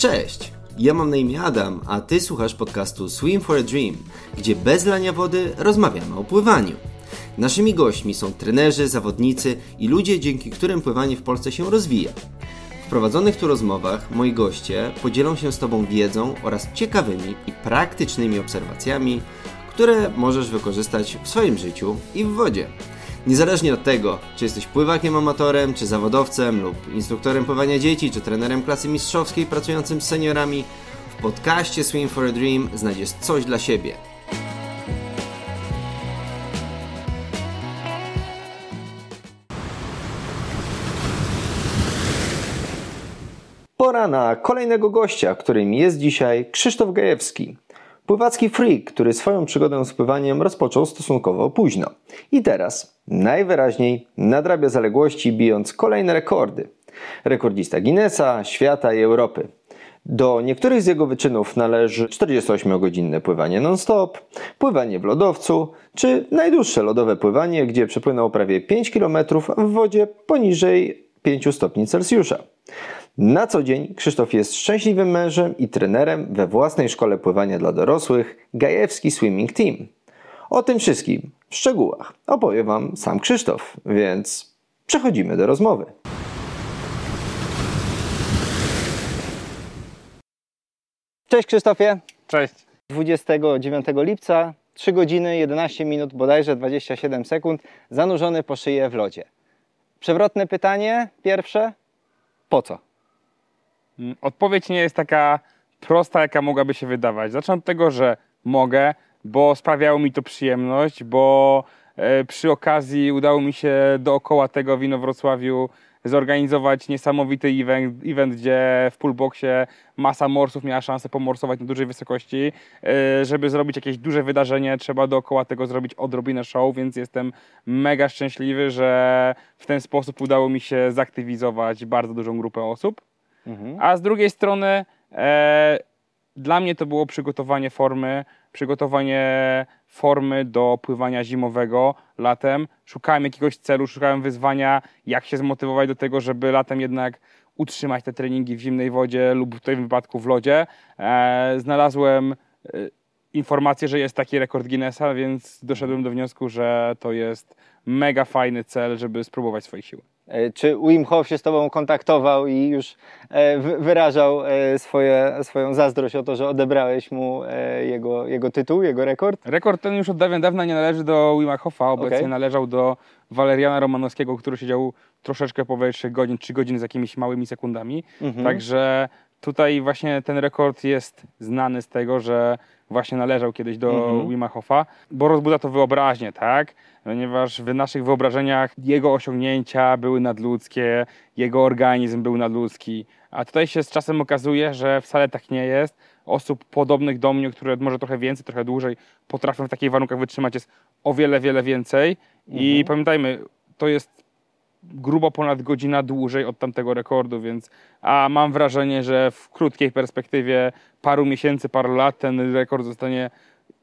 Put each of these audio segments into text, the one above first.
Cześć! Ja mam na imię Adam, a ty słuchasz podcastu Swim for a Dream, gdzie bez lania wody rozmawiamy o pływaniu. Naszymi gośćmi są trenerzy, zawodnicy i ludzie, dzięki którym pływanie w Polsce się rozwija. W prowadzonych tu rozmowach moi goście podzielą się z Tobą wiedzą oraz ciekawymi i praktycznymi obserwacjami, które możesz wykorzystać w swoim życiu i w wodzie. Niezależnie od tego, czy jesteś pływakiem amatorem, czy zawodowcem, lub instruktorem pływania dzieci, czy trenerem klasy mistrzowskiej pracującym z seniorami, w podcaście Swim for a Dream znajdziesz coś dla siebie. Pora na kolejnego gościa, którym jest dzisiaj Krzysztof Gajewski. Pływacki freak, który swoją przygodę z pływaniem rozpoczął stosunkowo późno. I teraz najwyraźniej nadrabia zaległości, bijąc kolejne rekordy. Rekordzista Guinnessa, świata i Europy. Do niektórych z jego wyczynów należy 48-godzinne pływanie non-stop, pływanie w lodowcu, czy najdłuższe lodowe pływanie, gdzie przepłynął prawie 5 km w wodzie poniżej 5 stopni Celsjusza. Na co dzień Krzysztof jest szczęśliwym mężem i trenerem we własnej szkole pływania dla dorosłych Gajewski Swimming Team. O tym wszystkim w szczegółach opowie Wam sam Krzysztof, więc przechodzimy do rozmowy. Cześć Krzysztofie. Cześć. 29 lipca, 3 godziny 11 minut, bodajże 27 sekund, zanurzony po szyję w lodzie. Przewrotne pytanie, pierwsze. Po co? Mm, Odpowiedź nie jest taka prosta, jaka mogłaby się wydawać. Zacznę od tego, że mogę, bo sprawiało mi to przyjemność, bo e, przy okazji udało mi się dookoła tego w Inowrocławiu zorganizować niesamowity event, event gdzie w poolboxie masa morsów miała szansę pomorsować na dużej wysokości. E, Żeby zrobić jakieś duże wydarzenie, trzeba dookoła tego zrobić odrobinę show, więc jestem mega szczęśliwy, że w ten sposób udało mi się zaktywizować bardzo dużą grupę osób. A z drugiej strony e, dla mnie to było przygotowanie formy, przygotowanie formy do pływania zimowego latem. Szukałem jakiegoś celu, szukałem wyzwania, jak się zmotywować do tego, żeby latem jednak utrzymać te treningi w zimnej wodzie lub w tym wypadku w lodzie. E, znalazłem e, informację, że jest taki rekord Guinnessa, więc doszedłem do wniosku, że to jest mega fajny cel, żeby spróbować swoich sił. E, Czy Wim Hof się z Tobą kontaktował i już e, wy- wyrażał e, swoje, swoją zazdrość o to, że odebrałeś mu jego, jego tytuł, jego rekord? Rekord ten już od dawien dawna nie należy do Wima Hofa, obecnie Okej. należał do Waleriana Romanowskiego, który siedział troszeczkę powyżej 3 godzin, 3 godziny z jakimiś małymi sekundami. Mhm. Także tutaj właśnie ten rekord jest znany z tego, że właśnie należał kiedyś do Mhm. Wima Hofa, bo rozbudza to wyobraźnię, tak? Ponieważ w naszych wyobrażeniach jego osiągnięcia były nadludzkie, jego organizm był nadludzki, a tutaj się z czasem okazuje, że wcale tak nie jest. Osób podobnych do mnie, które może trochę więcej, trochę dłużej potrafią w takich warunkach wytrzymać jest o wiele, wiele więcej. I pamiętajmy, to jest grubo ponad godzina dłużej od tamtego rekordu, więc a mam wrażenie, że w krótkiej perspektywie paru miesięcy, paru lat ten rekord zostanie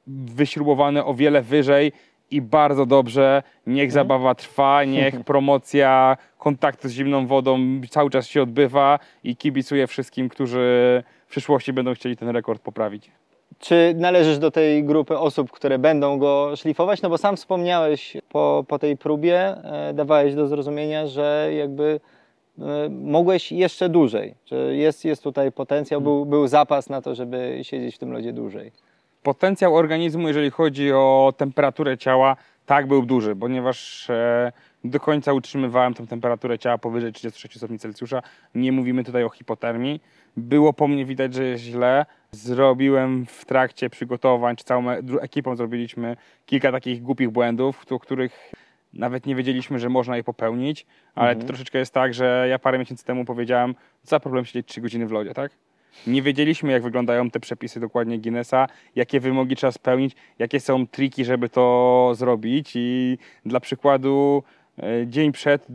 wyśrubowany o wiele wyżej i bardzo dobrze. Niech zabawa trwa, niech promocja kontaktu z zimną wodą cały czas się odbywa i kibicuję wszystkim, którzy w przyszłości będą chcieli ten rekord poprawić. Czy należysz do tej grupy osób, które będą go szlifować? No bo sam wspomniałeś po, po tej próbie, e, dawałeś do zrozumienia, że jakby e, mogłeś jeszcze dłużej, że jest, jest tutaj potencjał, był, był zapas na to, żeby siedzieć w tym lodzie dłużej. Potencjał organizmu, jeżeli chodzi o temperaturę ciała, tak był duży, ponieważ e, do końca utrzymywałem tę temperaturę ciała powyżej 36 stopni Celsjusza. Nie mówimy tutaj o hipotermii. Było po mnie widać, że jest źle. Zrobiłem w trakcie przygotowań, czy całą ekipą zrobiliśmy kilka takich głupich błędów, których nawet nie wiedzieliśmy, że można je popełnić, ale to troszeczkę jest tak, że ja parę miesięcy temu powiedziałem, co za problem siedzieć 3 godziny w lodzie, tak? Nie wiedzieliśmy, jak wyglądają te przepisy dokładnie Guinnessa, jakie wymogi trzeba spełnić, jakie są triki, żeby to zrobić. I dla przykładu, dzień przed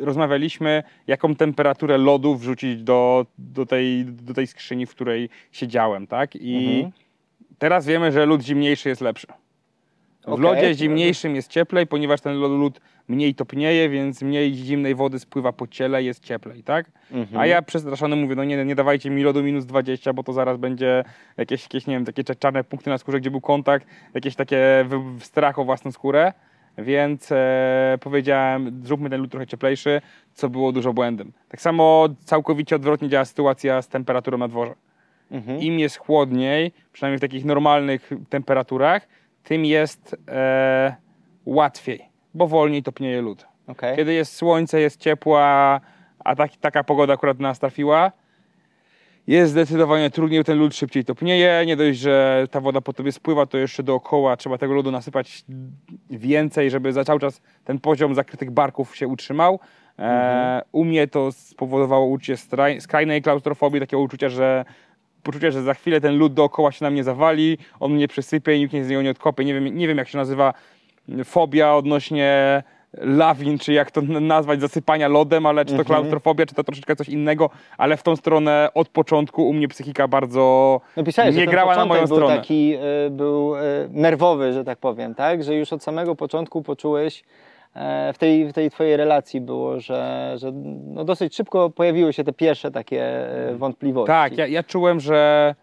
rozmawialiśmy, jaką temperaturę lodu wrzucić do, do, tej, do tej skrzyni, w której siedziałem, tak? I Mhm. teraz wiemy, że lód zimniejszy jest lepszy. W Okej. lodzie zimniejszym jest cieplej, ponieważ ten lód mniej topnieje, więc mniej zimnej wody spływa po ciele, jest cieplej, tak? Mhm. A ja przestraszony mówię, no nie, nie dawajcie mi lodu minus 20, bo to zaraz będzie jakieś, jakieś nie wiem, takie czarne punkty na skórze, gdzie był kontakt, jakieś takie strach o własną skórę, więc e, powiedziałem, zróbmy ten lód trochę cieplejszy, co było dużo błędem. Tak samo całkowicie odwrotnie działa sytuacja z temperaturą na dworze. Mhm. Im jest chłodniej, przynajmniej w takich normalnych temperaturach, tym jest e, łatwiej, bo wolniej topnieje lód. Okej. Kiedy jest słońce, jest ciepła, a tak, taka pogoda akurat nas trafiła, jest zdecydowanie trudniej, ten lód szybciej topnieje. Nie dość, że ta woda po tobie spływa, to jeszcze dookoła trzeba tego lodu nasypać więcej, żeby za cały czas ten poziom zakrytych barków się utrzymał. E, u mnie to spowodowało uczucie skrajnej klaustrofobii, takiego uczucia, że poczucie, że za chwilę ten lód dookoła się na mnie zawali, on mnie przesypie i nikt mnie z niego nie odkopie. Nie wiem, nie wiem jak się nazywa fobia odnośnie lawin, czy jak to nazwać, zasypania lodem, ale czy to klaustrofobia, czy to troszeczkę coś innego, ale w tą stronę od początku u mnie psychika bardzo Napisałeś, nie że ten grała na moją był stronę. taki, y, był y, nerwowy, że tak powiem, tak? Że już od samego początku poczułeś, e, w tej, w tej twojej relacji było, że, że no dosyć szybko pojawiły się te pierwsze takie e, wątpliwości. Tak, ja, ja czułem, że e,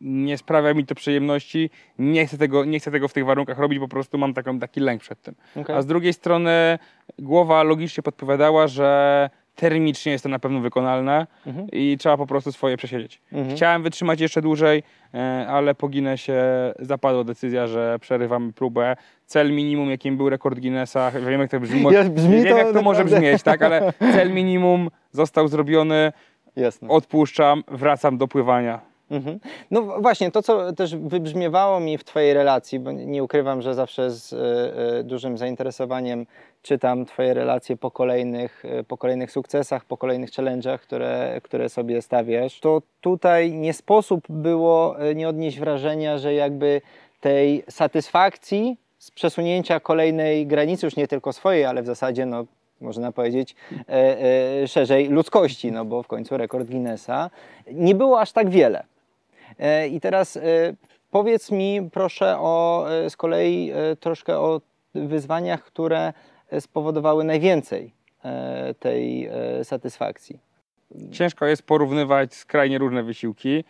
nie sprawia mi to przyjemności, nie chcę, tego, nie chcę tego w tych warunkach robić, po prostu mam taką, taki lęk przed tym. Okej. A z drugiej strony głowa logicznie podpowiadała, że termicznie jest to na pewno wykonalne Mhm. i trzeba po prostu swoje przesiedzieć. Mhm. Chciałem wytrzymać jeszcze dłużej, e, ale po Guinnessie zapadła decyzja, że przerywamy próbę. Cel minimum, jakim był rekord Guinnessa, wiem jak to brzmi, Ja- brzmi wiem, to jak to może brzmieć, tak, ale cel minimum został zrobiony, Jasne. odpuszczam, wracam do pływania. Mhm. No właśnie, to co też wybrzmiewało mi w Twojej relacji, bo nie ukrywam, że zawsze z e, e, dużym zainteresowaniem czytam Twoje relacje po kolejnych, e, po kolejnych sukcesach, po kolejnych challenge'ach, które, które sobie stawiasz, to tutaj nie sposób było nie odnieść wrażenia, że jakby tej satysfakcji z przesunięcia kolejnej granicy, już nie tylko swojej, ale w zasadzie no, można powiedzieć e, e, szerzej ludzkości, no bo w końcu rekord Guinnessa, nie było aż tak wiele. E, I teraz e, powiedz mi proszę o e, z kolei troszkę o wyzwaniach, które spowodowały najwięcej tej satysfakcji. Ciężko jest porównywać skrajnie różne wysiłki.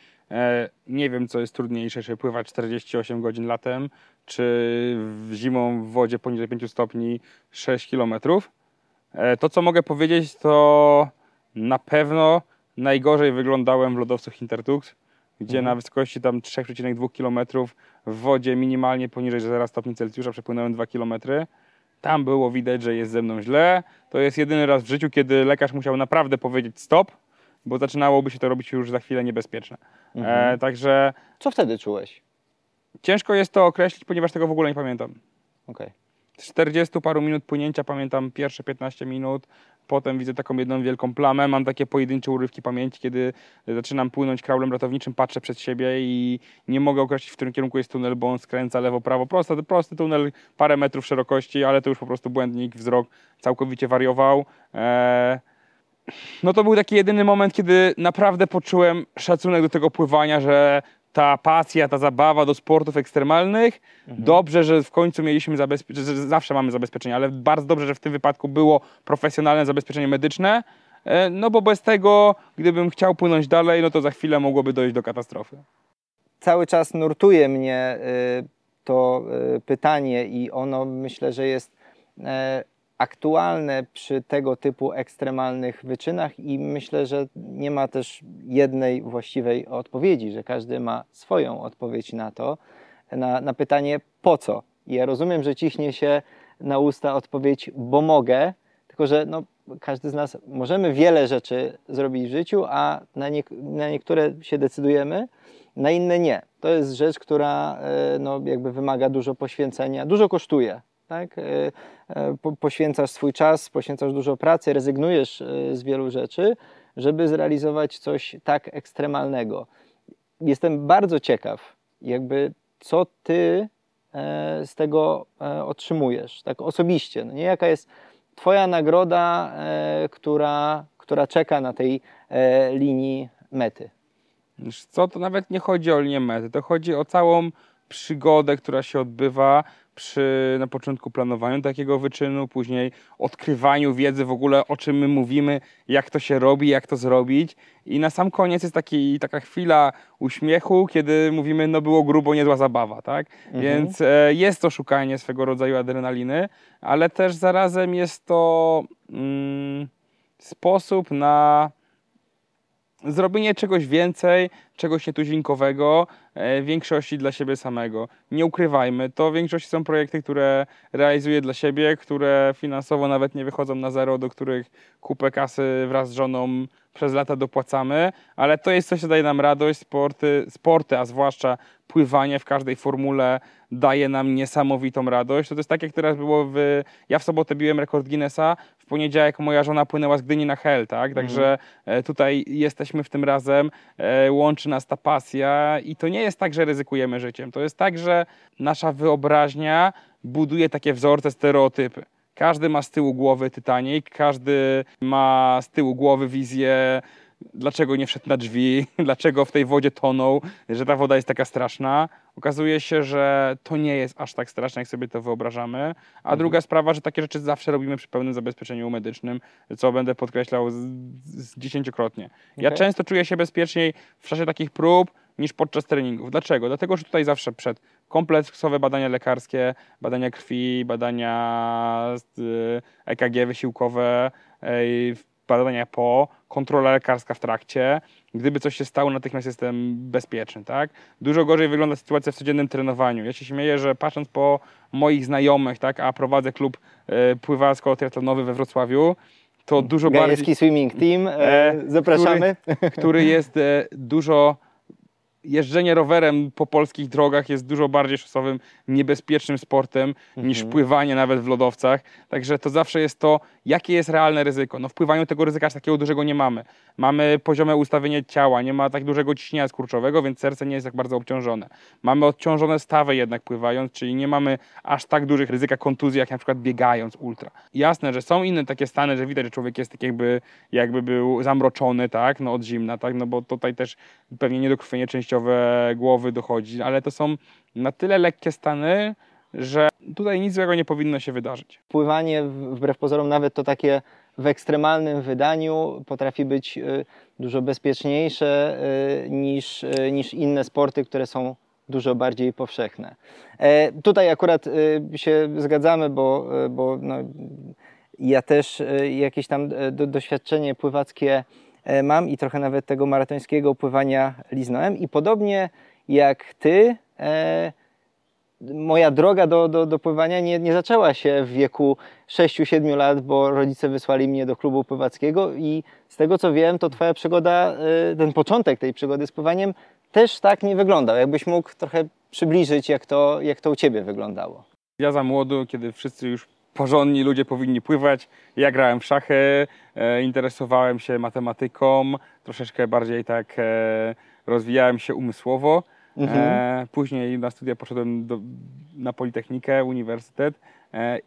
Nie wiem, co jest trudniejsze, czy pływać 48 godzin latem, czy zimą w wodzie poniżej 5 stopni 6 kilometrów. E, To, co mogę powiedzieć, to na pewno najgorzej wyglądałem w lodowcu Hintertux, gdzie na wysokości tam 3,2 km w wodzie minimalnie poniżej 0 stopni Celsjusza przepłynąłem 2 km. Tam było widać, że jest ze mną źle. To jest jedyny raz w życiu, kiedy lekarz musiał naprawdę powiedzieć stop, bo zaczynałoby się to robić już za chwilę niebezpieczne. E, także Co wtedy czułeś? ciężko jest to określić, ponieważ tego w ogóle nie pamiętam. Okej. Z 40 paru minut płynięcia pamiętam pierwsze 15 minut, potem widzę taką jedną wielką plamę, mam takie pojedyncze urywki pamięci, kiedy zaczynam płynąć kraulem ratowniczym, patrzę przed siebie i nie mogę określić, w którym kierunku jest tunel, bo on skręca lewo, prawo, prosty, prosty tunel, parę metrów szerokości, ale to już po prostu błędnik, wzrok całkowicie wariował. Eee, no to był taki jedyny moment, kiedy naprawdę poczułem szacunek do tego pływania, że ta pasja, ta zabawa do sportów ekstremalnych, dobrze, że w końcu mieliśmy zabezpieczenie, że zawsze mamy zabezpieczenie, ale bardzo dobrze, że w tym wypadku było profesjonalne zabezpieczenie medyczne, e, no bo bez tego, gdybym chciał płynąć dalej, no to za chwilę mogłoby dojść do katastrofy. Cały czas nurtuje mnie y, to y, pytanie i ono myślę, że jest e, aktualne przy tego typu ekstremalnych wyczynach i myślę, że nie ma też jednej właściwej odpowiedzi, że każdy ma swoją odpowiedź na to, na, na pytanie po co. I ja rozumiem, że ciśnie się na usta odpowiedź, bo mogę, tylko że no, każdy z nas możemy wiele rzeczy zrobić w życiu, a na, nie, na niektóre się decydujemy, na inne nie. To jest rzecz, która e, no, jakby wymaga dużo poświęcenia, dużo kosztuje. Tak? E, e, po- Poświęcasz swój czas, poświęcasz dużo pracy, rezygnujesz e, z wielu rzeczy, żeby zrealizować coś tak ekstremalnego. Jestem bardzo ciekaw, jakby co ty z tego otrzymujesz, tak osobiście. No nie jaka jest Twoja nagroda, która, która czeka na tej linii mety. Co, to nawet nie chodzi o linię mety, to chodzi o całą przygodę, która się odbywa przy na początku planowaniu takiego wyczynu, później odkrywaniu wiedzy w ogóle o czym my mówimy, jak to się robi, jak to zrobić i na sam koniec jest taki, taka chwila uśmiechu, kiedy mówimy, no było grubo, niezła zabawa, tak? Mhm. Więc e, jest to szukanie swego rodzaju adrenaliny, ale też zarazem jest to mm, sposób na zrobienie czegoś więcej, czegoś nietuzinkowego, e, w większości dla siebie samego. Nie ukrywajmy, to w większości są projekty, które realizuję dla siebie, które finansowo nawet nie wychodzą na zero, do których kupę kasy wraz z żoną przez lata dopłacamy, ale to jest coś, co daje nam radość. Sporty, sporty a zwłaszcza pływanie w każdej formule daje nam niesamowitą radość. To jest tak, jak teraz było w... Ja w sobotę biłem rekord Guinnessa, w poniedziałek moja żona płynęła z Gdyni na Hel, tak? Także mm. tutaj jesteśmy w tym razem, e, łączy nas ta pasja i to nie jest tak, że ryzykujemy życiem. To jest tak, że nasza wyobraźnia buduje takie wzorce, stereotypy. Każdy ma z tyłu głowy Titanic, każdy ma z tyłu głowy wizję dlaczego nie wszedł na drzwi, dlaczego w tej wodzie tonął, że ta woda jest taka straszna. Okazuje się, że to nie jest aż tak straszne, jak sobie to wyobrażamy. A mhm. druga sprawa, że takie rzeczy zawsze robimy przy pełnym zabezpieczeniu medycznym, co będę podkreślał z, z dziesięciokrotnie. Okay. Ja często czuję się bezpieczniej w czasie takich prób niż podczas treningów. Dlaczego? Dlatego, że tutaj zawsze przed kompleksowe badania lekarskie, badania krwi, badania EKG wysiłkowe, badania po, kontrola lekarska w trakcie. Gdyby coś się stało, natychmiast jestem bezpieczny, tak? Dużo gorzej wygląda sytuacja w codziennym trenowaniu. Ja się śmieję, że patrząc po moich znajomych, tak, a prowadzę klub e, pływacko-triatlonowy we Wrocławiu, to dużo Gajewski bardziej... Swimming Team, e, e zapraszamy. Który, który jest e, dużo jeżdżenie rowerem po polskich drogach jest dużo bardziej szosowym, niebezpiecznym sportem mhm. niż pływanie nawet w lodowcach. Także to zawsze jest to, jakie jest realne ryzyko. No w pływaniu tego ryzyka aż takiego dużego nie mamy. Mamy poziome ustawienie ciała, nie ma tak dużego ciśnienia skurczowego, więc serce nie jest tak bardzo obciążone. Mamy odciążone stawy jednak pływając, czyli nie mamy aż tak dużych ryzyka kontuzji, jak na przykład biegając ultra. Jasne, że są inne takie stany, że widać, że człowiek jest tak jakby, jakby był zamroczony, tak, no od zimna, tak, no bo tutaj też pewnie niedokrwienie częściowe głowy dochodzi, ale to są na tyle lekkie stany, że tutaj nic złego nie powinno się wydarzyć. Pływanie, wbrew pozorom, nawet to takie w ekstremalnym wydaniu potrafi być y, dużo bezpieczniejsze y, niż, y, niż inne sporty, które są dużo bardziej powszechne. E, tutaj akurat się zgadzamy, bo, bo no, ja też jakieś tam do, doświadczenie pływackie mam i trochę nawet tego maratońskiego pływania liznąłem i podobnie jak ty e, moja droga do, do, do pływania nie, nie zaczęła się w wieku 6-7 lat, bo rodzice wysłali mnie do klubu pływackiego i z tego co wiem, to twoja przygoda, y, ten początek tej przygody z pływaniem też tak nie wyglądał. Jakbyś mógł trochę przybliżyć, jak to, jak to u ciebie wyglądało. Ja za młodu, kiedy wszyscy już porządni ludzie powinni pływać. Ja grałem w szachy, e, interesowałem się matematyką, troszeczkę bardziej tak e, rozwijałem się umysłowo. Mhm. E, później na studia poszedłem do, na Politechnikę, uniwersytet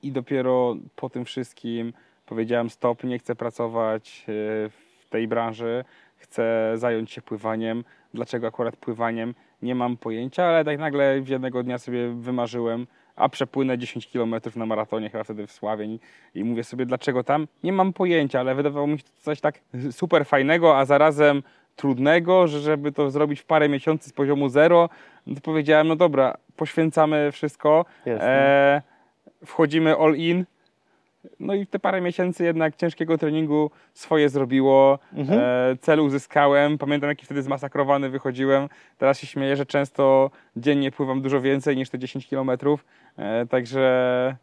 i dopiero po tym wszystkim powiedziałem stop, nie chcę pracować w tej branży, chcę zająć się pływaniem. Dlaczego akurat pływaniem? Nie mam pojęcia, ale tak nagle jednego dnia sobie wymarzyłem, a przepłynę 10 km na maratonie, chyba wtedy w Sławień i mówię sobie, dlaczego tam? Nie mam pojęcia, ale wydawało mi się to coś tak super fajnego, a zarazem trudnego, że żeby to zrobić w parę miesięcy z poziomu zero, no to powiedziałem, no dobra, poświęcamy wszystko, e, wchodzimy all in, no i te parę miesięcy jednak ciężkiego treningu swoje zrobiło, mhm. e, cel uzyskałem, pamiętam jaki wtedy zmasakrowany wychodziłem, teraz się śmieję, że często dziennie pływam dużo więcej niż te 10 kilometrów, e, także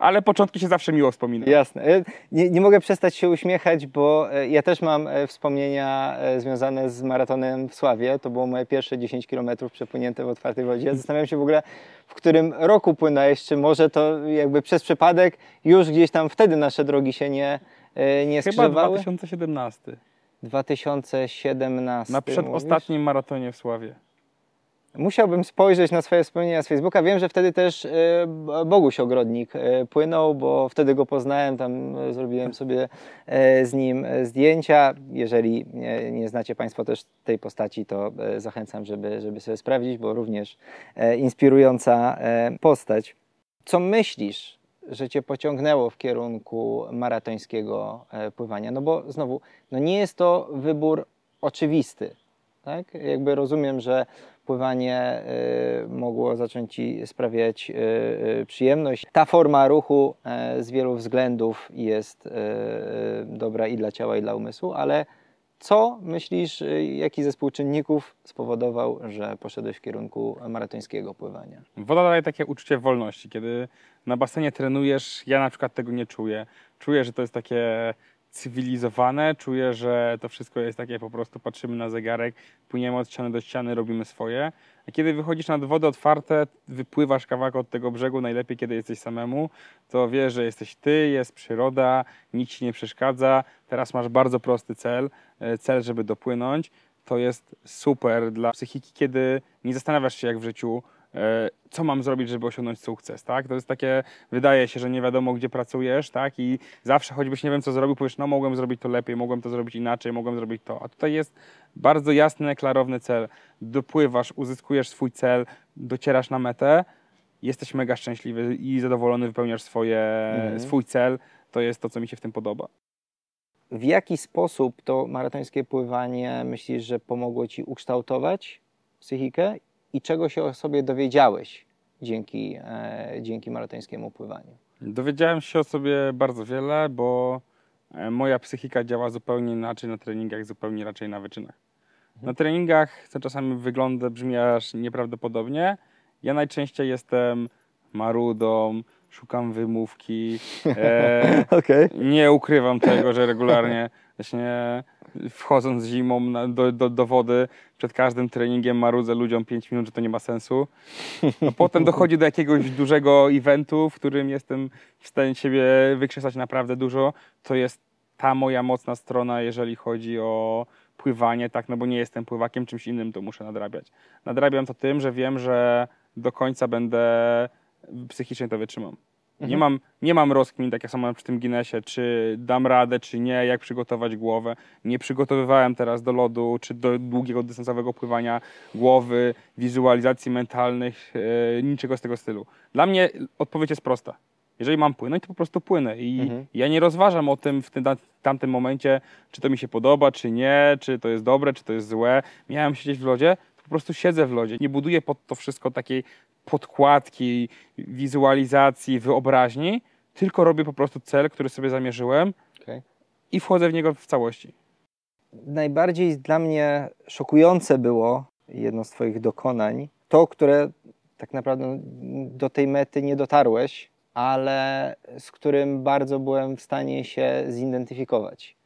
ale początki się zawsze miło wspomina. Jasne. E, nie, nie, mogę przestać się uśmiechać, bo e, ja też mam e, wspomnienia związane z maratonem w Sławie. To było moje pierwsze 10 km przepłynięte w otwartej wodzie. Zastanawiam się w ogóle, w którym roku płynąłeś, czy może to jakby przez przypadek już gdzieś tam wtedy nasze drogi się nie, nie skrzyżowały? Chyba 2017. 2017. Na przedostatnim maratonie w Sławie. Musiałbym spojrzeć na swoje wspomnienia z Facebooka. Wiem, że wtedy też e, Boguś Ogrodnik e, płynął, bo wtedy go poznałem, tam e, zrobiłem sobie z nim zdjęcia. Jeżeli nie znacie Państwo też tej postaci, to zachęcam, żeby, żeby sobie sprawdzić, bo również inspirująca postać. Co myślisz, że Cię pociągnęło w kierunku maratońskiego pływania? No bo znowu, no nie jest to wybór oczywisty. Tak? Jakby rozumiem, że pływanie y, mogło zacząć Ci sprawiać y, y, przyjemność. Ta forma ruchu z wielu względów jest dobra i dla ciała, i dla umysłu, ale co myślisz, jaki zespół czynników spowodował, że poszedłeś w kierunku maratońskiego pływania? Woda daje takie uczucie wolności. Kiedy na basenie trenujesz, ja na przykład tego nie czuję. Czuję, że to jest takie cywilizowane. Czuję, że to wszystko jest takie, po prostu patrzymy na zegarek, płyniemy od ściany do ściany, robimy swoje. A kiedy wychodzisz nad wody otwarte, wypływasz kawałek od tego brzegu, najlepiej kiedy jesteś samemu, to wiesz, że jesteś ty, jest przyroda, nikt ci nie przeszkadza. Teraz masz bardzo prosty cel, e, cel, żeby dopłynąć. To jest super dla psychiki, kiedy nie zastanawiasz się jak w życiu, co mam zrobić, żeby osiągnąć sukces, tak? To jest takie, wydaje się, że nie wiadomo, gdzie pracujesz, tak? I zawsze, choćbyś nie wiem, co zrobił, powiesz, no mogłem zrobić to lepiej, mogłem to zrobić inaczej, mogłem zrobić to. A tutaj jest bardzo jasny, klarowny cel. Dopływasz, uzyskujesz swój cel, docierasz na metę, jesteś mega szczęśliwy i zadowolony, wypełniasz swoje, mhm. swój cel. To jest to, co mi się w tym podoba. W jaki sposób to maratońskie pływanie myślisz, że pomogło Ci ukształtować psychikę i czego się o sobie dowiedziałeś dzięki, e, dzięki maratońskiemu pływaniu? Dowiedziałem się o sobie bardzo wiele, bo e, moja psychika działa zupełnie inaczej na treningach, zupełnie raczej na wyczynach. Mhm. Na treningach to czasami wygląda, brzmi aż nieprawdopodobnie. Ja najczęściej jestem marudą, szukam wymówki. E, okay. Nie ukrywam tego, że regularnie właśnie wchodząc zimą na, do, do, do, wody, przed każdym treningiem marudzę ludziom 5 minut, że to nie ma sensu. A potem dochodzi do jakiegoś dużego eventu, w którym jestem w stanie siebie wykrzesać naprawdę dużo. To jest ta moja mocna strona, jeżeli chodzi o pływanie, tak, no bo nie jestem pływakiem, czymś innym to muszę nadrabiać. Nadrabiam to tym, że wiem, że do końca będę psychicznie to wytrzymam. Mhm. Nie, mam, nie mam rozkmin, tak jak samo przy tym Guinnessie, czy dam radę, czy nie, jak przygotować głowę. Nie przygotowywałem teraz do lodu, czy do długiego dystansowego pływania głowy, wizualizacji mentalnych, yy, niczego z tego stylu. Dla mnie odpowiedź jest prosta. Jeżeli mam płynąć, to po prostu płynę. I mhm. ja nie rozważam o tym w tym, tamtym momencie, czy to mi się podoba, czy nie, czy to jest dobre, czy to jest złe. Miałem siedzieć w lodzie, po prostu siedzę w lodzie. Nie buduję pod to wszystko takiej podkładki, wizualizacji, wyobraźni, tylko robię po prostu cel, który sobie zamierzyłem okay. i wchodzę w niego w całości. Najbardziej dla mnie szokujące było jedno z Twoich dokonań, to, które tak naprawdę do tej mety nie dotarłeś, ale z którym bardzo byłem w stanie się zidentyfikować.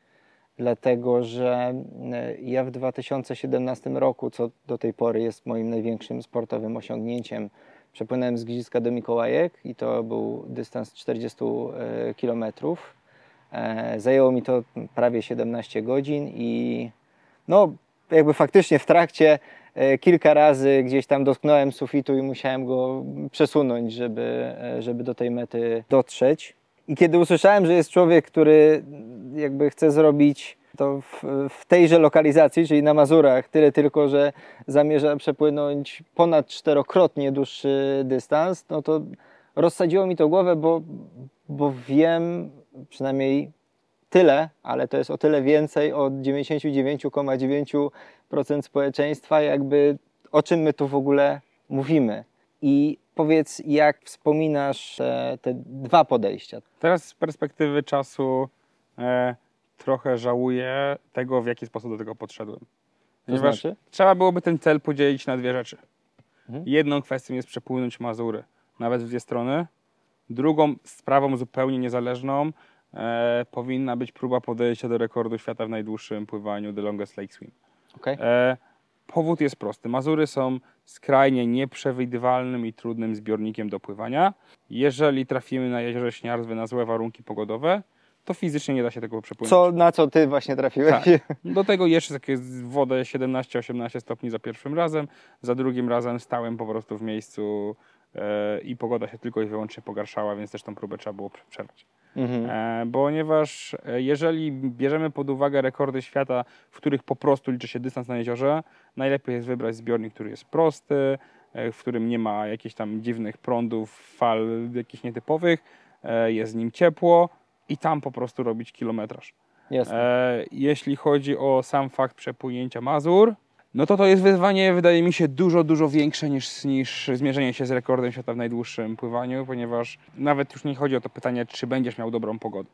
Dlatego, że ja w 2017 roku, co do tej pory jest moim największym sportowym osiągnięciem, Przepłynąłem z Giżycka do Mikołajek i to był dystans 40 e, km. E, zajęło mi to prawie 17 godzin i no jakby faktycznie w trakcie e, kilka razy gdzieś tam dotknąłem sufitu i musiałem go przesunąć, żeby, żeby do tej mety dotrzeć. I kiedy usłyszałem, że jest człowiek, który jakby chce zrobić to w, w, tejże lokalizacji, czyli na Mazurach, tyle tylko, że zamierza przepłynąć ponad czterokrotnie dłuższy dystans, no to rozsadziło mi to głowę, bo, bo wiem przynajmniej tyle, ale to jest o tyle więcej od 99,9% społeczeństwa, jakby o czym my tu w ogóle mówimy. I powiedz, jak wspominasz te, te dwa podejścia? Teraz z perspektywy czasu e, trochę żałuję tego, w jaki sposób do tego podszedłem. Ponieważ znaczy? trzeba byłoby ten cel podzielić na dwie rzeczy. Mhm. Jedną kwestią jest przepłynąć Mazury, nawet w dwie strony. Drugą sprawą zupełnie niezależną e, powinna być próba podejścia do rekordu świata w najdłuższym pływaniu The Longest Lake Swim. Okay. E, powód jest prosty. Mazury są skrajnie nieprzewidywalnym i trudnym zbiornikiem do pływania. Jeżeli trafimy na jezioro Śniarzwy na złe warunki pogodowe, to fizycznie nie da się tego przepłynąć. Co, na co ty właśnie trafiłeś? Tak. Do tego jeszcze takie wodę 17-18 stopni za pierwszym razem, za drugim razem stałem po prostu w miejscu i pogoda się tylko i wyłącznie pogarszała, więc też tą próbę trzeba było przerwać. Mhm. E, ponieważ e, jeżeli bierzemy pod uwagę rekordy świata, w których po prostu liczy się dystans na jeziorze, najlepiej jest wybrać zbiornik, który jest prosty, e, w którym nie ma jakichś tam dziwnych prądów, fal jakichś nietypowych, e, jest z nim ciepło i tam po prostu robić kilometraż. Jasne. E, jeśli chodzi o sam fakt przepłynięcia Mazur, no to to jest wyzwanie, wydaje mi się, dużo, dużo większe niż, niż zmierzenie się z rekordem świata w najdłuższym pływaniu, ponieważ nawet już nie chodzi o to pytanie, czy będziesz miał dobrą pogodę,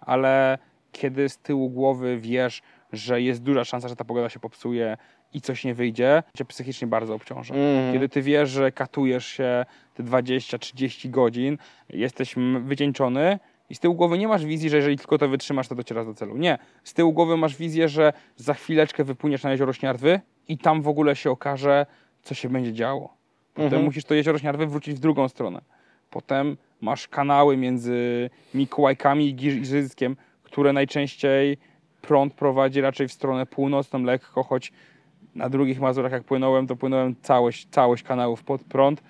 ale kiedy z tyłu głowy wiesz, że jest duża szansa, że ta pogoda się popsuje i coś nie wyjdzie, cię psychicznie bardzo obciąża. Mhm. Kiedy ty wiesz, że katujesz się te 20-30 godzin, jesteś wycieńczony i z tyłu głowy nie masz wizji, że jeżeli tylko to wytrzymasz, to docierasz do celu. Nie. Z tyłu głowy masz wizję, że za chwileczkę wypłyniesz na jezioro Śniardwy i tam w ogóle się okaże, co się będzie działo. Potem Mhm. musisz to jezioro Śniardwy wrócić w drugą stronę. Potem masz kanały między Mikołajkami i Giżyckiem, które najczęściej prąd prowadzi raczej w stronę północną lekko, choć na drugich Mazurach jak płynąłem, to płynąłem całość, całość kanałów pod prąd,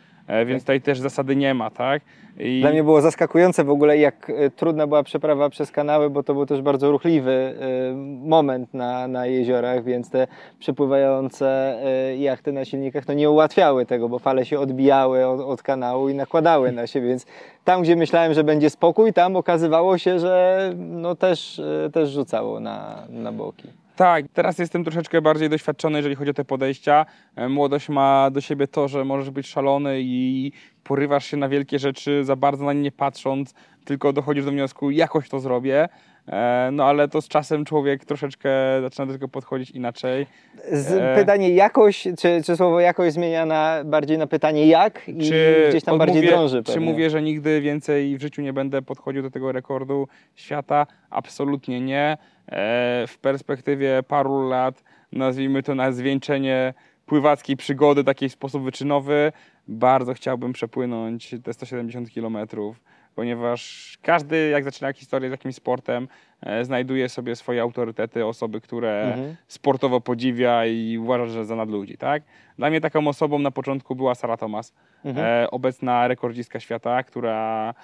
więc tutaj też zasady nie ma, tak? I Dla mnie było zaskakujące w ogóle, jak e, trudna była przeprawa przez kanały, bo to był też bardzo ruchliwy e, moment na, na jeziorach, więc te przepływające e, jachty na silnikach no nie ułatwiały tego, bo fale się odbijały od, od kanału i nakładały na siebie, więc tam, gdzie myślałem, że będzie spokój, tam okazywało się, że no też, e, też rzucało na, na boki. Tak, teraz jestem troszeczkę bardziej doświadczony, jeżeli chodzi o te podejścia. E, Młodość ma do siebie to, że możesz być szalony i porywasz się na wielkie rzeczy, za bardzo na nie nie patrząc, tylko dochodzisz do wniosku, jakoś to zrobię. E, No ale to z czasem człowiek troszeczkę zaczyna do tego podchodzić inaczej. Z, E. Pytanie jakość, czy, czy słowo jakość zmienia na, bardziej na pytanie jak i Czy gdzieś tam bardziej odmówię- drąży Czy pewnie. mówię, że nigdy więcej w życiu nie będę podchodził do tego rekordu świata? Absolutnie nie. E, W perspektywie paru lat, nazwijmy to na zwieńczenie pływackiej przygody, takiej w sposób wyczynowy, bardzo chciałbym przepłynąć te 170 kilometrów, ponieważ każdy, jak zaczyna historię z jakimś sportem, e, znajduje sobie swoje autorytety, osoby, które Mhm. sportowo podziwia i uważa, że za nadludzi, tak? Dla mnie taką osobą na początku była Sara Thomas, Mhm. e, obecna rekordzistka świata, która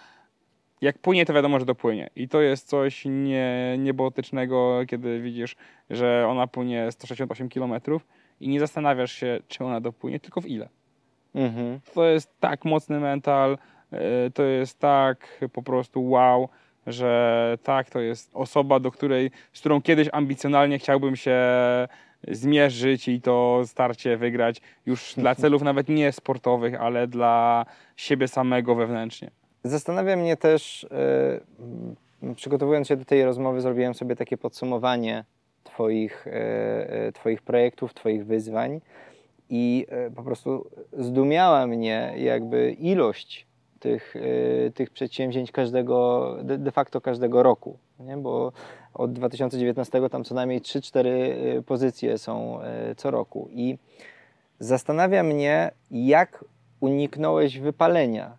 jak płynie, to wiadomo, że dopłynie. I to jest coś nie, niebotycznego, kiedy widzisz, że ona płynie 168 km i nie zastanawiasz się, czy ona dopłynie, tylko w ile. Mhm. To jest tak mocny mental, to jest tak po prostu wow, że tak, to jest osoba, do której, z którą kiedyś ambicjonalnie chciałbym się zmierzyć i to starcie wygrać już dla celów nawet nie sportowych, ale dla siebie samego wewnętrznie. Zastanawia mnie też, e, przygotowując się do tej rozmowy, zrobiłem sobie takie podsumowanie Twoich, e, e, twoich projektów, Twoich wyzwań i e, po prostu zdumiała mnie jakby ilość tych, e, tych przedsięwzięć każdego, de, facto każdego roku, nie? bo od 2019 tam co najmniej 3-4 e, pozycje są e, co roku i zastanawia mnie, jak uniknąłeś wypalenia.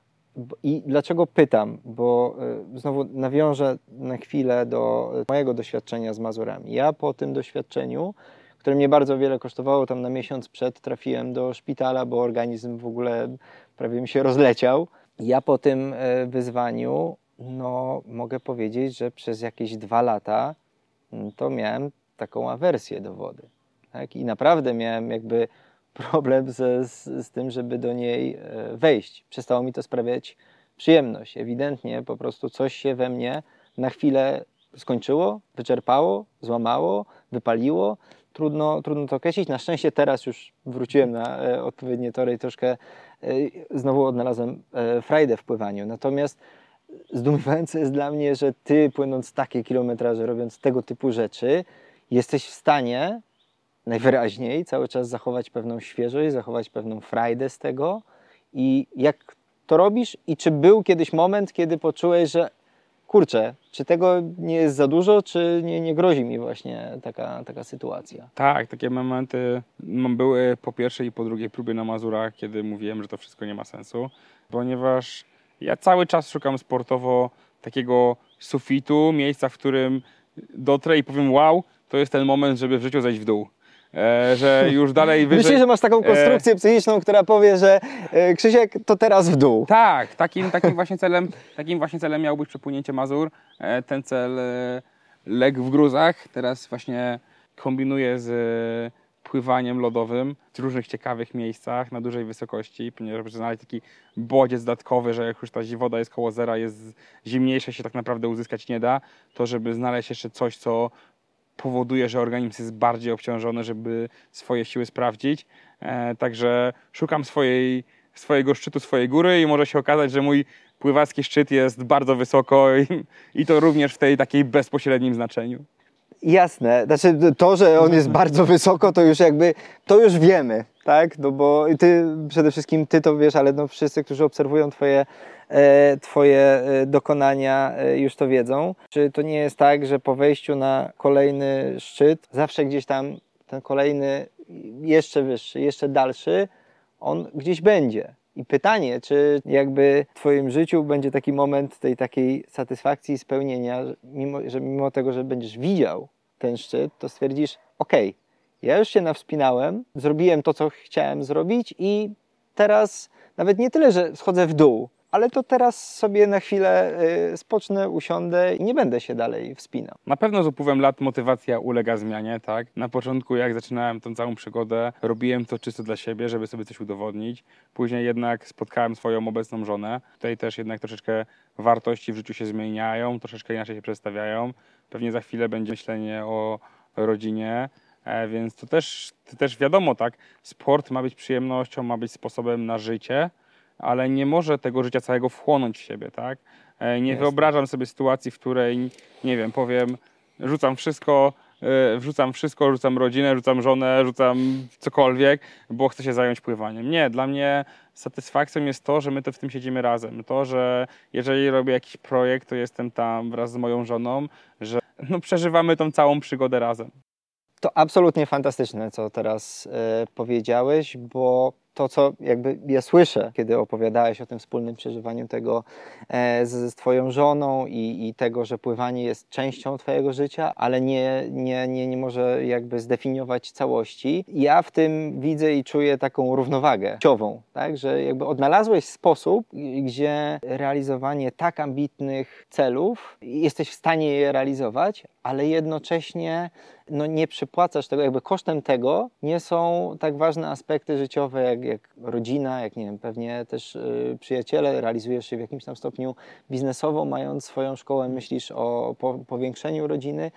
I dlaczego pytam? Bo y, znowu nawiążę na chwilę do y, mojego doświadczenia z Mazurami. Ja po tym doświadczeniu, które mnie bardzo wiele kosztowało, tam na miesiąc przed trafiłem do szpitala, bo organizm w ogóle prawie mi się rozleciał. Ja po tym y, wyzwaniu, no mogę powiedzieć, że przez jakieś dwa lata mm, to miałem taką awersję do wody. Tak? I naprawdę miałem jakby problem ze, z, z tym, żeby do niej e, wejść. Przestało mi to sprawiać przyjemność. Ewidentnie po prostu coś się we mnie na chwilę skończyło, wyczerpało, złamało, wypaliło. Trudno, trudno to określić. Na szczęście teraz już wróciłem na e, odpowiednie tory i troszkę e, znowu odnalazłem e, frajdę w pływaniu. Natomiast zdumiewające jest dla mnie, że ty płynąc takie kilometraże, robiąc tego typu rzeczy, jesteś w stanie najwyraźniej cały czas zachować pewną świeżość, zachować pewną frajdę z tego. I jak to robisz? I czy był kiedyś moment, kiedy poczułeś, że kurczę, czy tego nie jest za dużo, czy nie, nie grozi mi właśnie taka, taka sytuacja? Tak, takie momenty m- były po pierwszej i po drugiej próbie na Mazurach, kiedy mówiłem, że to wszystko nie ma sensu, ponieważ ja cały czas szukam sportowo takiego sufitu, miejsca, w którym dotrę i powiem wow, to jest ten moment, żeby w życiu zejść w dół. E, że już dalej wyżej... Myślisz, że masz taką konstrukcję psychiczną, która powie, że e, Krzysiek, to teraz w dół. Tak, takim, takim, właśnie celem, takim właśnie celem miał być przepłynięcie Mazur. E, ten cel e, legł w gruzach. Teraz właśnie kombinuję z e, pływaniem lodowym w różnych ciekawych miejscach na dużej wysokości, ponieważ żeby znaleźć taki bodziec dodatkowy, że jak już ta woda jest koło zera, jest zimniejsza, się tak naprawdę uzyskać nie da, to żeby znaleźć jeszcze coś, co powoduje, że organizm jest bardziej obciążony, żeby swoje siły sprawdzić. E, także szukam swojej, swojego szczytu, swojej góry i może się okazać, że mój pływacki szczyt jest bardzo wysoko i, i to również w tej takiej bezpośrednim znaczeniu. Jasne, znaczy to, że on jest bardzo wysoko, to już jakby, to już wiemy, tak? No bo ty, przede wszystkim ty to wiesz, ale no wszyscy, którzy obserwują twoje, e, twoje e, dokonania e, już to wiedzą. Czy to nie jest tak, że po wejściu na kolejny szczyt, zawsze gdzieś tam ten kolejny, jeszcze wyższy, jeszcze dalszy, on gdzieś będzie. I pytanie, czy jakby w Twoim życiu będzie taki moment tej takiej satysfakcji i spełnienia, że mimo, że mimo tego, że będziesz widział ten szczyt, to stwierdzisz, ok, ja już się nawspinałem, zrobiłem to, co chciałem zrobić i teraz nawet nie tyle, że schodzę w dół, ale to teraz sobie na chwilę y, spocznę, usiądę i nie będę się dalej wspinał. Na pewno z upływem lat motywacja ulega zmianie, tak? Na początku, jak zaczynałem tą całą przygodę, robiłem to czysto dla siebie, żeby sobie coś udowodnić. Później jednak spotkałem swoją obecną żonę. Tutaj też jednak troszeczkę wartości w życiu się zmieniają, troszeczkę inaczej się przedstawiają. Pewnie za chwilę będzie myślenie o rodzinie. E, więc to też, to też wiadomo, tak? Sport ma być przyjemnością, ma być sposobem na życie, ale nie może tego życia całego wchłonąć w siebie, tak? E, nie Jasne. wyobrażam sobie sytuacji, w której, nie wiem, powiem, rzucam wszystko, e, wrzucam wszystko, rzucam rodzinę, rzucam żonę, rzucam cokolwiek, bo chcę się zająć pływaniem. Nie, dla mnie satysfakcją jest to, że my to w tym siedzimy razem. To, że jeżeli robię jakiś projekt, to jestem tam wraz z moją żoną, że no, przeżywamy tą całą przygodę razem. To absolutnie fantastyczne, co teraz e, powiedziałeś, bo to, co jakby ja słyszę, kiedy opowiadałeś o tym wspólnym przeżywaniu tego e, z, z Twoją żoną i, i tego, że pływanie jest częścią Twojego życia, ale nie, nie, nie, nie może jakby zdefiniować całości. Ja w tym widzę i czuję taką równowagę ciową, tak? że jakby odnalazłeś sposób, gdzie realizowanie tak ambitnych celów, jesteś w stanie je realizować, ale jednocześnie no, nie przypłacasz tego, jakby kosztem tego nie są tak ważne aspekty życiowe jak, jak rodzina, jak nie wiem, pewnie też y, przyjaciele, realizujesz się w jakimś tam stopniu biznesowo, mając swoją szkołę, myślisz o po, powiększeniu rodziny.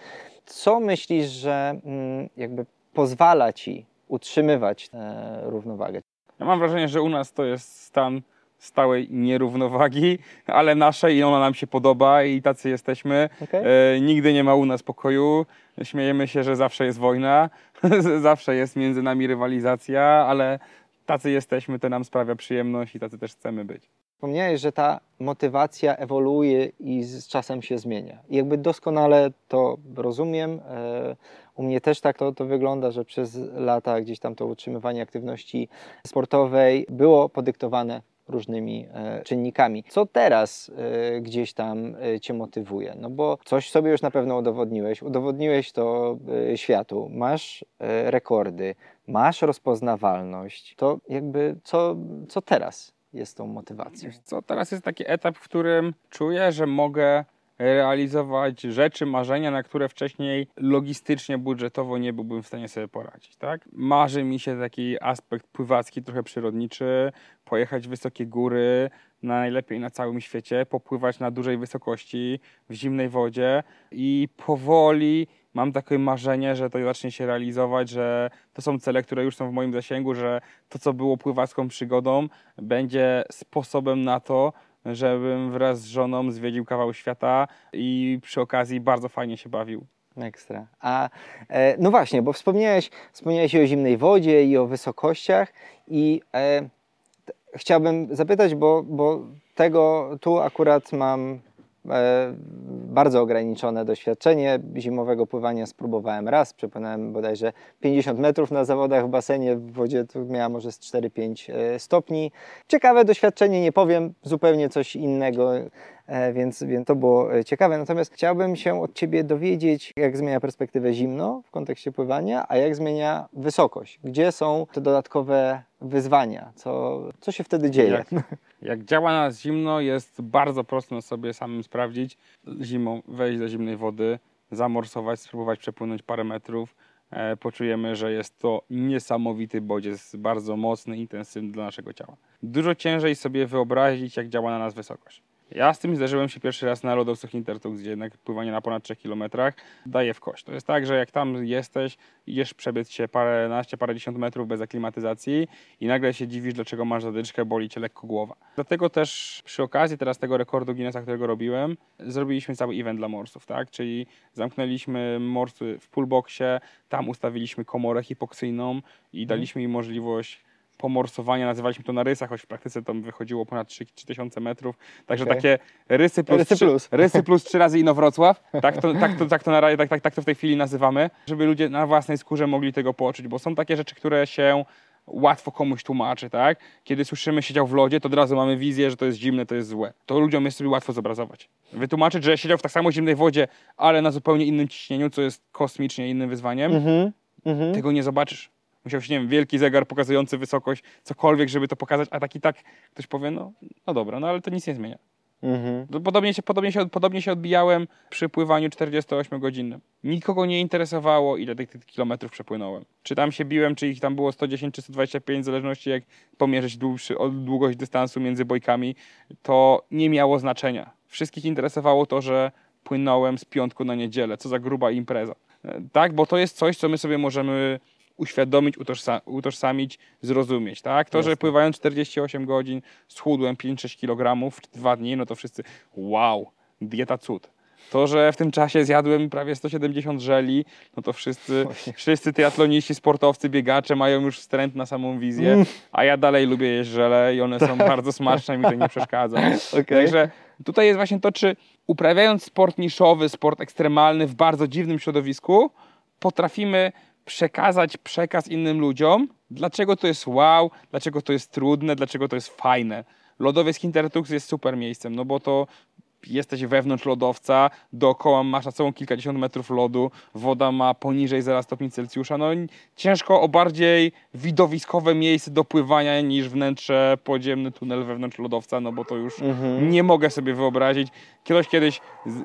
Co myślisz, że mm, jakby pozwala ci utrzymywać tę równowagę? Ja mam wrażenie, że u nas to jest stan stałej nierównowagi, ale naszej i ona nam się podoba i tacy jesteśmy. Okay. E, nigdy nie ma u nas pokoju. Śmiejemy się, że zawsze jest wojna, zawsze jest między nami rywalizacja, ale tacy jesteśmy, to nam sprawia przyjemność i tacy też chcemy być. Wspomniałeś, że ta motywacja ewoluuje i z czasem się zmienia. I jakby doskonale to rozumiem. E, u mnie też tak to, to wygląda, że przez lata gdzieś tam to utrzymywanie aktywności sportowej było podyktowane różnymi e, czynnikami. Co teraz e, gdzieś tam e, Cię motywuje? No bo coś sobie już na pewno udowodniłeś. Udowodniłeś to światu. Masz rekordy, masz rozpoznawalność. To jakby co, co teraz jest tą motywacją? Co teraz jest taki etap, w którym czuję, że mogę realizować rzeczy, marzenia, na które wcześniej logistycznie, budżetowo nie byłbym w stanie sobie poradzić. Tak? Marzy mi się taki aspekt pływacki, trochę przyrodniczy, pojechać w wysokie góry, na najlepiej na całym świecie, popływać na dużej wysokości, w zimnej wodzie i powoli mam takie marzenie, że to zacznie się realizować, że to są cele, które już są w moim zasięgu, że to, co było pływacką przygodą, będzie sposobem na to, żebym wraz z żoną zwiedził kawał świata i przy okazji bardzo fajnie się bawił. Ekstra. A e, no właśnie, bo wspomniałeś, wspomniałeś o zimnej wodzie i o wysokościach i e, chciałbym zapytać, bo, bo tego tu akurat mam bardzo ograniczone doświadczenie zimowego pływania spróbowałem raz, przepłynąłem bodajże 50 metrów na zawodach w basenie, w wodzie tu miała może z 4-5 e, stopni. Ciekawe doświadczenie, nie powiem, zupełnie coś innego, e, więc, więc to było e, ciekawe. Natomiast chciałbym się od Ciebie dowiedzieć, jak zmienia perspektywę zimno w kontekście pływania, a jak zmienia wysokość. Gdzie są te dodatkowe wyzwania? Co, co się wtedy dzieje? Jak, jak działa nas zimno, jest bardzo prosto na sobie samym sprawdzić. Zimą wejść do zimnej wody, zamorsować, spróbować przepłynąć parę metrów. E, poczujemy, że jest to niesamowity bodziec, bardzo mocny, intensywny dla naszego ciała. Dużo ciężej sobie wyobrazić, jak działa na nas wysokość. Ja z tym zderzyłem się pierwszy raz na lodowcach Intertux, gdzie jednak pływanie na ponad 3 km daje w kość. To jest tak, że jak tam jesteś, idziesz przebiec się parę naście, parę dziesiąt metrów bez aklimatyzacji i nagle się dziwisz, dlaczego masz zadyczkę, boli cię lekko głowa. Dlatego też przy okazji teraz tego rekordu Guinnessa, którego robiłem, zrobiliśmy cały event dla morsów, tak? Czyli zamknęliśmy morsy w pullboxie, tam ustawiliśmy komorę hipoksyjną i daliśmy im możliwość pomorsowania, nazywaliśmy to na rysach, choć w praktyce to wychodziło ponad 3000 metrów. Także Okej. takie rysy plus, Rysy trzy- plus. rysy plus trzy razy Inowrocław. Tak to, tak, to, tak, to na, razie- tak, tak, tak to w tej chwili nazywamy, żeby ludzie na własnej skórze mogli tego poczuć, bo są takie rzeczy, które się łatwo komuś tłumaczy, tak? Kiedy słyszymy siedział w lodzie, to od razu mamy wizję, że to jest zimne, to jest złe. To ludziom jest sobie łatwo zobrazować. Wytłumaczyć, że siedział w tak samo zimnej wodzie, ale na zupełnie innym ciśnieniu, co jest kosmicznie innym wyzwaniem, Mhm. Mhm. tego nie zobaczysz. Musiał się, nie wiem, wielki zegar pokazujący wysokość, cokolwiek, żeby to pokazać, a tak i tak ktoś powie, no, no dobra, no ale to nic nie zmienia. Mhm. No, Podobnie się, podobnie, się, podobnie się odbijałem przy pływaniu 48-godzinnym. Nikogo nie interesowało, ile tych, tych kilometrów przepłynąłem. Czy tam się biłem, czy ich tam było 110 czy 125, w zależności jak pomierzyć dłuższy, długość dystansu między bojkami, to nie miało znaczenia. Wszystkich interesowało to, że płynąłem z piątku na niedzielę. Co za gruba impreza. E, Tak, bo to jest coś, co my sobie możemy uświadomić, utożsa- utożsamić, zrozumieć, tak? To, że pływając 48 godzin schudłem 5-6 kg w dwa dni, no to wszyscy wow, dieta cud. To, że w tym czasie zjadłem prawie 170 żeli, no to wszyscy, wszyscy triatloniści, sportowcy, biegacze mają już wstręt na samą wizję, Mm. a ja dalej lubię jeść żele i one są bardzo smaczne, mi to nie przeszkadza. Okej. Także tutaj jest właśnie to, czy uprawiając sport niszowy, sport ekstremalny w bardzo dziwnym środowisku, potrafimy przekazać przekaz innym ludziom, dlaczego to jest wow, dlaczego to jest trudne, dlaczego to jest fajne. Lodowiec Hintertux jest super miejscem, no bo to jesteś wewnątrz lodowca, dookoła masz na sobą kilkadziesiąt metrów lodu, woda ma poniżej 0 stopni Celsjusza. No ciężko o bardziej widowiskowe miejsce do pływania niż wnętrze, podziemny tunel wewnątrz lodowca, no bo to już Mhm. nie mogę sobie wyobrazić. Ktoś kiedyś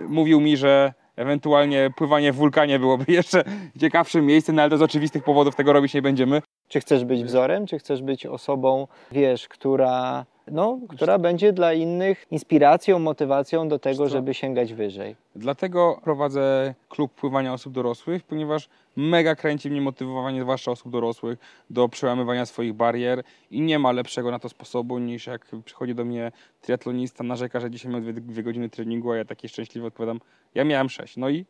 mówił mi, że ewentualnie pływanie w wulkanie byłoby jeszcze ciekawszym miejscem, no ale to z oczywistych powodów tego robić nie będziemy. Czy chcesz być wzorem, czy chcesz być osobą, wiesz, która, no, która będzie dla innych inspiracją, motywacją do tego, żeby sięgać wyżej? Dlatego prowadzę klub pływania osób dorosłych, ponieważ mega kręci mnie motywowanie, zwłaszcza osób dorosłych, do przełamywania swoich barier i nie ma lepszego na to sposobu niż jak przychodzi do mnie triatlonista, narzeka, że dzisiaj miał dwie, dwie godziny treningu, a ja taki szczęśliwy odpowiadam, ja miałem sześć. No i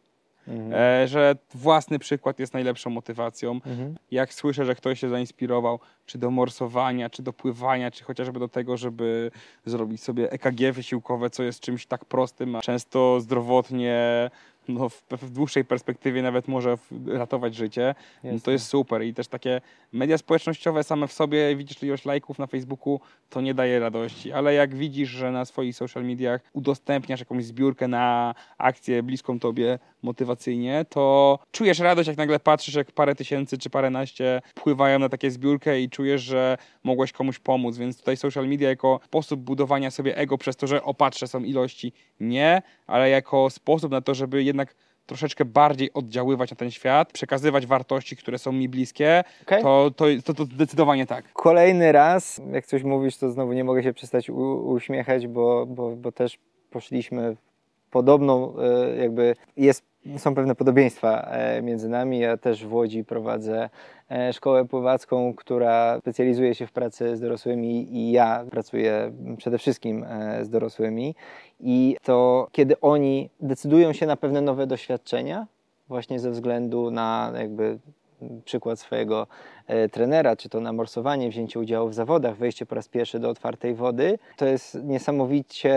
Mhm. e, że własny przykład jest najlepszą motywacją. Mhm. Jak słyszę, że ktoś się zainspirował, czy do morsowania, czy do pływania, czy chociażby do tego, żeby zrobić sobie EKG wysiłkowe, co jest czymś tak prostym, a często zdrowotnie, no w, w dłuższej perspektywie nawet może ratować życie, no to jest super. I też takie media społecznościowe same w sobie, widzisz ilość lajków na Facebooku, to nie daje radości, ale jak widzisz, że na swoich social mediach udostępniasz jakąś zbiórkę na akcję bliską tobie motywacyjnie, to czujesz radość, jak nagle patrzysz, jak parę tysięcy czy paręnaście pływają na takie zbiórkę i czujesz, że mogłeś komuś pomóc, więc tutaj social media jako sposób budowania sobie ego przez to, że opatrzę są ilości, nie, ale jako sposób na to, żeby jednak troszeczkę bardziej oddziaływać na ten świat, przekazywać wartości, które są mi bliskie, Okej. to, to, to, to zdecydowanie tak. Kolejny raz, jak coś mówisz, to znowu nie mogę się przestać u, uśmiechać, bo, bo, bo też poszliśmy podobną, e, jakby jest, są pewne podobieństwa e, między nami. Ja też w Łodzi prowadzę e, szkołę pływacką, która specjalizuje się w pracy z dorosłymi i ja pracuję przede wszystkim z dorosłymi. I to kiedy oni decydują się na pewne nowe doświadczenia, właśnie ze względu na jakby przykład swojego e, trenera, czy to na morsowanie, wzięcie udziału w zawodach, wejście po raz pierwszy do otwartej wody, to jest niesamowicie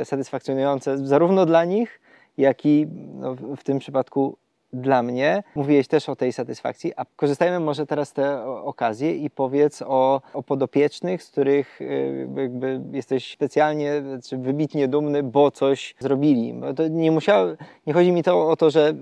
e, satysfakcjonujące zarówno dla nich, jak i no, w tym przypadku dla mnie, mówiłeś też o tej satysfakcji, a korzystajmy może teraz z tej okazji i powiedz o, o podopiecznych, z których y, jakby jesteś specjalnie czy wybitnie dumny, bo coś zrobili. Bo to nie, musiało, nie chodzi mi to o to, że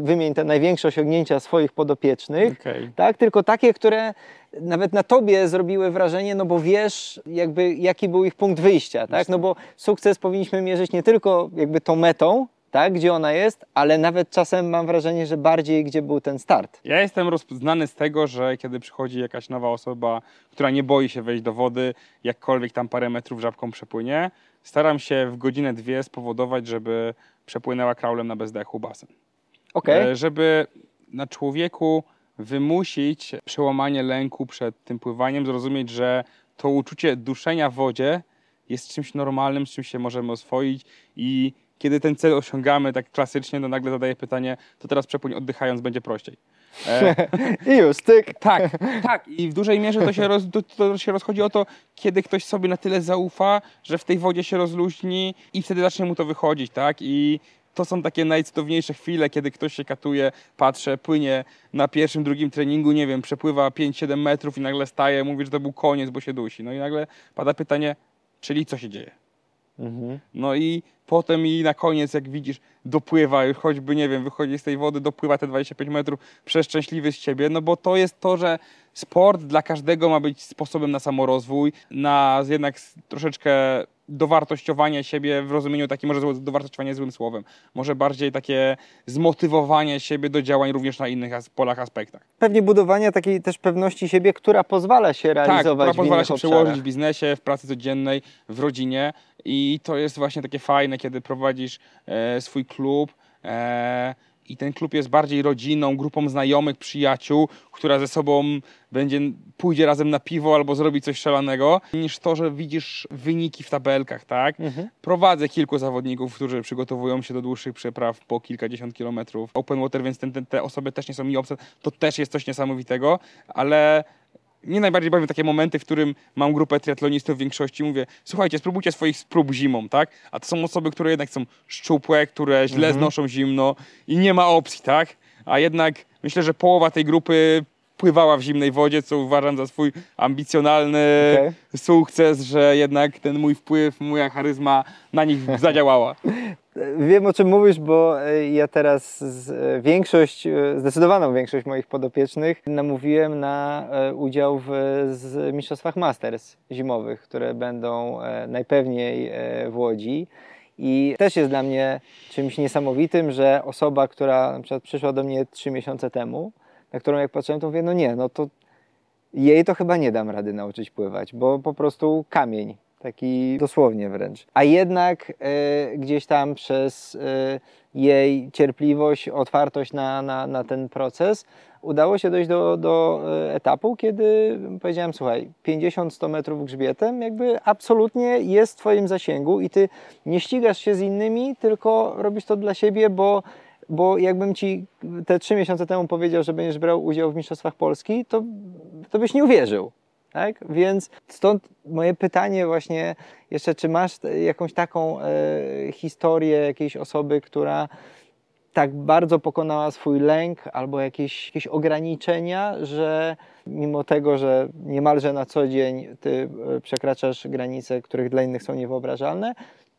wymień te największe osiągnięcia swoich podopiecznych, okay. tak? tylko takie, które nawet na tobie zrobiły wrażenie, no bo wiesz, jakby jaki był ich punkt wyjścia, tak? No bo sukces powinniśmy mierzyć nie tylko jakby tą metą, tak, gdzie ona jest, ale nawet czasem mam wrażenie, że bardziej gdzie był ten start. Ja jestem rozpoznany z tego, że kiedy przychodzi jakaś nowa osoba, która nie boi się wejść do wody, jakkolwiek tam parę metrów żabką przepłynie, staram się w godzinę, dwie spowodować, żeby przepłynęła kraulem na bezdechu basen. Okay. Żeby na człowieku wymusić przełamanie lęku przed tym pływaniem, zrozumieć, że to uczucie duszenia w wodzie jest czymś normalnym, z czym się możemy oswoić i kiedy ten cel osiągamy tak klasycznie, no nagle zadaję pytanie, to teraz przepłyń oddychając, będzie prościej. E, I już, tyk. Tak, tak. I w dużej mierze to się, roz, to, to się rozchodzi o to, kiedy ktoś sobie na tyle zaufa, że w tej wodzie się rozluźni i wtedy zacznie mu to wychodzić, tak? I to są takie najcudowniejsze chwile, kiedy ktoś się katuje, patrzę, płynie na pierwszym, drugim treningu, nie wiem, przepływa 5-7 metrów i nagle staje, mówi, że to był koniec, bo się dusi. No i nagle pada pytanie, czyli co się dzieje? Mhm. No i potem i na koniec, jak widzisz, dopływa, choćby, nie wiem, wychodzi z tej wody, dopływa te 25 metrów, przeszczęśliwy z ciebie, no bo to jest to, że sport dla każdego ma być sposobem na samorozwój, na jednak troszeczkę dowartościowanie siebie w rozumieniu takim, może dowartościowanie złym słowem, może bardziej takie zmotywowanie siebie do działań również na innych polach, aspektach. Pewnie budowanie takiej też pewności siebie, która pozwala się tak, realizować tak, która pozwala się obszarach. przełożyć w biznesie, w pracy codziennej, w rodzinie i to jest właśnie takie fajne, kiedy prowadzisz e, swój klub, e, i ten klub jest bardziej rodziną, grupą znajomych, przyjaciół, która ze sobą będzie, pójdzie razem na piwo albo zrobi coś szalonego, niż to, że widzisz wyniki w tabelkach, tak? Mhm. Prowadzę kilku zawodników, którzy przygotowują się do dłuższych przepraw po kilkadziesiąt kilometrów open water, więc ten, ten, te osoby też nie są mi obce. To też jest coś niesamowitego, ale mnie najbardziej bawią takie momenty, w którym mam grupę triatlonistów w większości mówię, słuchajcie, spróbujcie swoich sprób zimą, tak? A to są osoby, które jednak są szczupłe, które źle mhm. znoszą zimno i nie ma opcji, tak? A jednak myślę, że połowa tej grupy pływała w zimnej wodzie, co uważam za swój ambicjonalny okay. sukces, że jednak ten mój wpływ, moja charyzma na nich zadziałała. Wiem o czym mówisz, bo e, ja teraz e, większość, e, zdecydowaną większość moich podopiecznych namówiłem na udział w mistrzostwach Masters zimowych, które będą najpewniej w Łodzi. I też jest dla mnie czymś niesamowitym, że osoba, która na przykład przyszła do mnie trzy miesiące temu, na którą jak patrzyłem, to mówię, no nie, no to jej to chyba nie dam rady nauczyć pływać, bo po prostu kamień, taki dosłownie wręcz. A jednak y, gdzieś tam przez y, jej cierpliwość, otwartość na, na, na ten proces, udało się dojść do, do e, etapu, kiedy powiedziałem, słuchaj, 50-100 metrów grzbietem jakby absolutnie jest w Twoim zasięgu i Ty nie ścigasz się z innymi, tylko robisz to dla siebie, bo bo jakbym ci te trzy miesiące temu powiedział, że będziesz brał udział w Mistrzostwach Polski, to, to byś nie uwierzył. Tak? Więc stąd moje pytanie właśnie jeszcze, czy masz jakąś taką e, historię jakiejś osoby, która tak bardzo pokonała swój lęk albo jakieś, jakieś ograniczenia, że mimo tego, że niemalże na co dzień ty e, przekraczasz granice, których dla innych są niewyobrażalne,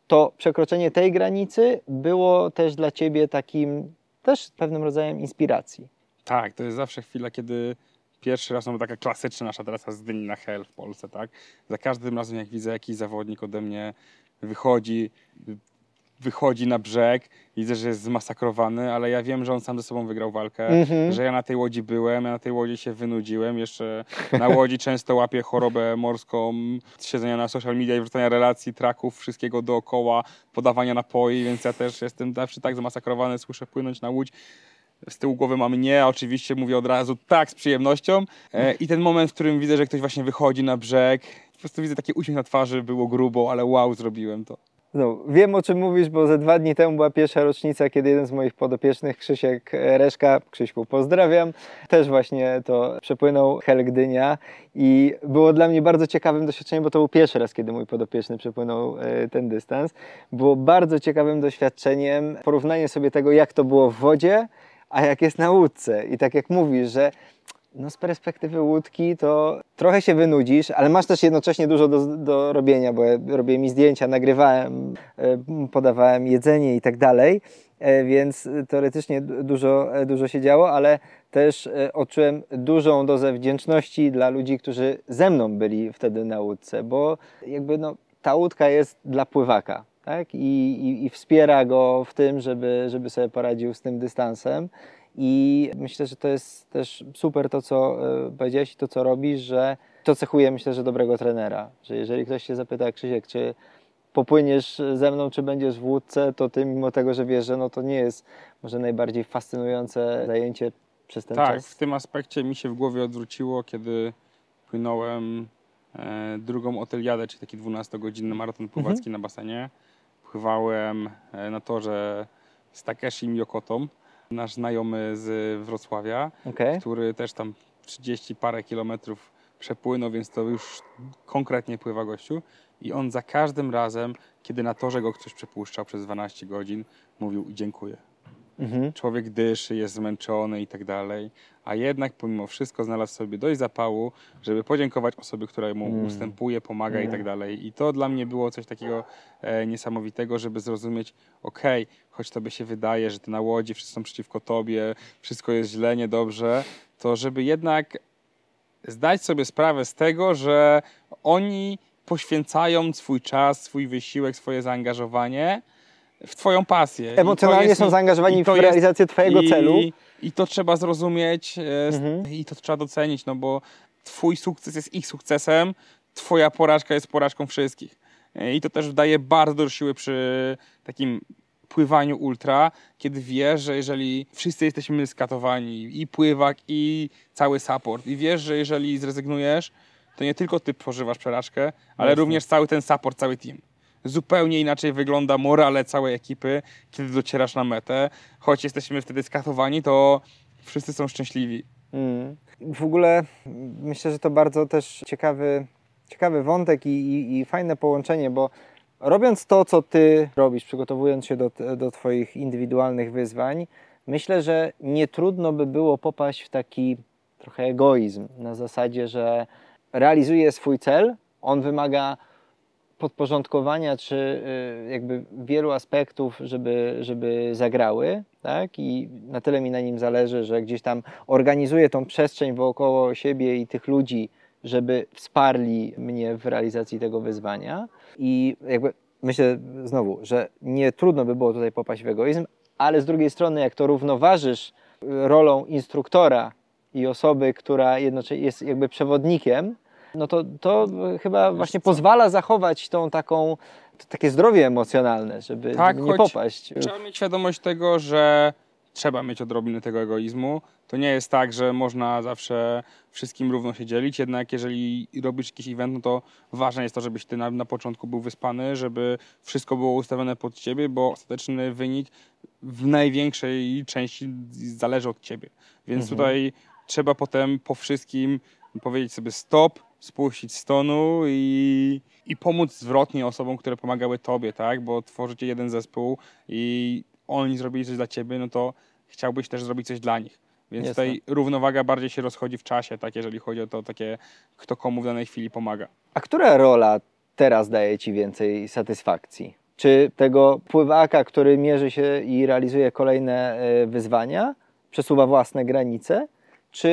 to przekroczenie tej granicy było też dla ciebie takim też pewnym rodzajem inspiracji. Tak, to jest zawsze chwila, kiedy pierwszy raz, no taka klasyczna nasza trasa z Dyni na Hel w Polsce, tak? Za każdym razem, jak widzę jakiś zawodnik ode mnie wychodzi, wychodzi na brzeg, widzę, że jest zmasakrowany, ale ja wiem, że on sam ze sobą wygrał walkę, mm -hmm. że ja na tej łodzi byłem, ja na tej łodzi się wynudziłem, jeszcze na łodzi często łapię chorobę morską, siedzenia na social media i wrzucania relacji, traków, wszystkiego dookoła, podawania napoi, więc ja też jestem zawsze tak zmasakrowany, słyszę płynąć na łódź, z tyłu głowy mam nie, oczywiście mówię od razu tak, z przyjemnością. E, I ten moment, w którym widzę, że ktoś właśnie wychodzi na brzeg, po prostu widzę taki uśmiech na twarzy, było grubo, ale wow, zrobiłem to. No, wiem o czym mówisz, bo ze dwa dni temu była pierwsza rocznica, kiedy jeden z moich podopiecznych, Krzysiek Reszka, Krzyśku pozdrawiam, też właśnie to przepłynął Hel Gdynia i było dla mnie bardzo ciekawym doświadczeniem, bo to był pierwszy raz, kiedy mój podopieczny przepłynął e, ten dystans. Było bardzo ciekawym doświadczeniem porównanie sobie tego, jak to było w wodzie, a jak jest na łódce. I tak jak mówisz, że no z perspektywy łódki to trochę się wynudzisz, ale masz też jednocześnie dużo do, do robienia, bo ja robię mi zdjęcia, nagrywałem, e, podawałem jedzenie i tak dalej, e, więc teoretycznie dużo, e, dużo się działo, ale też odczułem dużą dozę wdzięczności dla ludzi, którzy ze mną byli wtedy na łódce, bo jakby no, ta łódka jest dla pływaka. Tak? I, i, I wspiera go w tym, żeby, żeby sobie poradził z tym dystansem. I myślę, że to jest też super to, co e, powiedziałeś i to, co robisz, że to cechuje, myślę, że dobrego trenera. Że jeżeli ktoś się zapyta, Krzysiek, czy popłyniesz ze mną, czy będziesz w łódce, to ty mimo tego, że wiesz, że no to nie jest może najbardziej fascynujące zajęcie przez ten tak, czas. Tak, w tym aspekcie mi się w głowie odwróciło, kiedy płynąłem e, drugą oteliadę, czyli taki 12-godzinny maraton pływacki mhm. na basenie. Pływałem e, na torze z Takeshim Yokotą nasz znajomy z Wrocławia, okay. który też tam 30 parę kilometrów przepłynął, więc to już konkretnie pływa gościu. I on za każdym razem, kiedy na torze go ktoś przepuszczał przez 12 godzin, mówił dziękuję. Mhm. Człowiek dyszy, jest zmęczony i tak dalej, a jednak pomimo wszystko znalazł sobie dość zapału, żeby podziękować osobie, która mu mm. ustępuje, pomaga mm. i tak dalej. I to dla mnie było coś takiego e, niesamowitego, żeby zrozumieć, okej, okay, choć tobie się wydaje, że ty na łodzi wszyscy są przeciwko tobie, wszystko jest źle, niedobrze, to żeby jednak zdać sobie sprawę z tego, że oni poświęcają swój czas, swój wysiłek, swoje zaangażowanie w Twoją pasję. Emocjonalnie jest, są zaangażowani w realizację Twojego i, celu. I to trzeba zrozumieć e, mhm. i to trzeba docenić, no bo Twój sukces jest ich sukcesem, Twoja porażka jest porażką wszystkich. E, I to też daje bardzo dużo siły przy takim pływaniu ultra, kiedy wiesz, że jeżeli wszyscy jesteśmy skatowani, i pływak, i cały support, i wiesz, że jeżeli zrezygnujesz, to nie tylko ty przeżywasz przerażkę, ale Jasne. również cały ten support, cały team zupełnie inaczej wygląda morale całej ekipy, kiedy docierasz na metę. Choć jesteśmy wtedy skatowani, to wszyscy są szczęśliwi. Mm. W ogóle myślę, że to bardzo też ciekawy, ciekawy wątek i, i, i fajne połączenie, bo robiąc to, co ty robisz, przygotowując się do, do twoich indywidualnych wyzwań, myślę, że nie trudno by było popaść w taki trochę egoizm na zasadzie, że realizuje swój cel, on wymaga podporządkowania, czy y, jakby wielu aspektów, żeby, żeby zagrały, tak? I na tyle mi na nim zależy, że gdzieś tam organizuję tą przestrzeń wokoło siebie i tych ludzi, żeby wsparli mnie w realizacji tego wyzwania. I jakby myślę znowu, że nie trudno by było tutaj popaść w egoizm, ale z drugiej strony, jak to równoważysz rolą instruktora i osoby, która jednocześnie jest jakby przewodnikiem, no to, to chyba właśnie pozwala zachować tą taką, takie zdrowie emocjonalne, żeby, tak, żeby nie popaść. Trzeba mieć świadomość tego, że trzeba mieć odrobinę tego egoizmu. To nie jest tak, że można zawsze wszystkim równo się dzielić, jednak jeżeli robisz jakiś event, no to ważne jest to, żebyś ty na, na początku był wyspany, żeby wszystko było ustawione pod ciebie, bo ostateczny wynik w największej części zależy od ciebie. Więc mhm. tutaj trzeba potem po wszystkim powiedzieć sobie stop, spuścić z tonu i, i pomóc zwrotnie osobom, które pomagały tobie, tak? Bo tworzycie jeden zespół i oni zrobili coś dla ciebie, no to chciałbyś też zrobić coś dla nich. Więc tutaj równowaga bardziej się rozchodzi w czasie, tak, jeżeli chodzi o to takie, kto komu w danej chwili pomaga. A która rola teraz daje ci więcej satysfakcji? Czy tego pływaka, który mierzy się i realizuje kolejne e, wyzwania, przesuwa własne granice, czy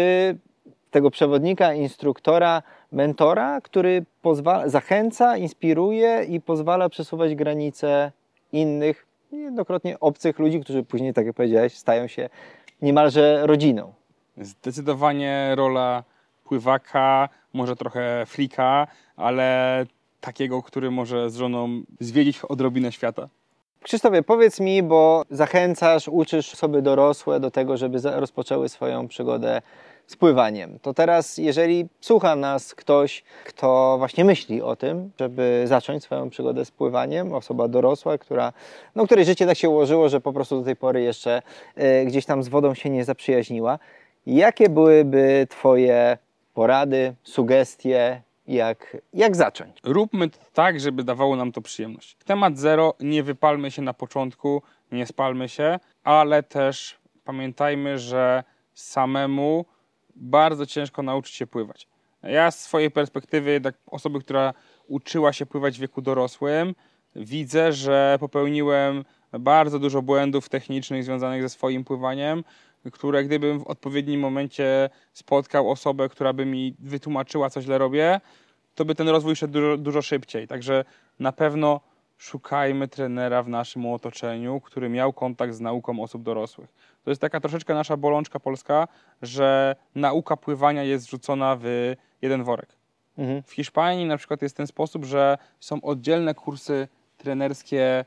tego przewodnika, instruktora, mentora, który pozwala, zachęca, inspiruje i pozwala przesuwać granice innych, niejednokrotnie obcych ludzi, którzy później, tak jak powiedziałeś, stają się niemalże rodziną. Zdecydowanie rola pływaka, może trochę flika, ale takiego, który może z żoną zwiedzić odrobinę świata. Krzysztofie, powiedz mi, bo zachęcasz, uczysz osoby dorosłe do tego, żeby rozpoczęły swoją przygodę z pływaniem. To teraz, jeżeli słucha nas ktoś, kto właśnie myśli o tym, żeby zacząć swoją przygodę z pływaniem, osoba dorosła, która, no, której życie tak się ułożyło, że po prostu do tej pory jeszcze y, gdzieś tam z wodą się nie zaprzyjaźniła, jakie byłyby Twoje porady, sugestie, jak, jak zacząć? Róbmy tak, żeby dawało nam to przyjemność. Temat zero, nie wypalmy się na początku, nie spalmy się, ale też pamiętajmy, że samemu bardzo ciężko nauczyć się pływać. Ja z swojej perspektywy, jednak osoby, która uczyła się pływać w wieku dorosłym, widzę, że popełniłem bardzo dużo błędów technicznych związanych ze swoim pływaniem, które gdybym w odpowiednim momencie spotkał osobę, która by mi wytłumaczyła, co źle robię, to by ten rozwój szedł dużo, dużo szybciej. Także na pewno szukajmy trenera w naszym otoczeniu, który miał kontakt z nauką osób dorosłych. To jest taka troszeczkę nasza bolączka polska, że nauka pływania jest wrzucona w jeden worek. Mhm. W Hiszpanii na przykład jest ten sposób, że są oddzielne kursy trenerskie